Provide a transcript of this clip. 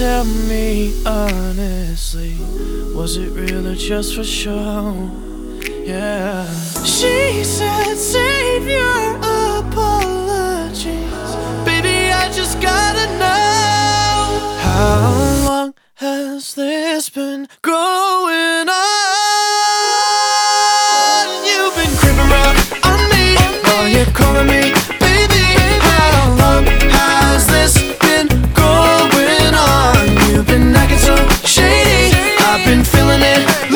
Tell me honestly, was it real or just for show? Yeah. She said, save your apologies. Baby, I just gotta know. How long has this been? Been feeling it.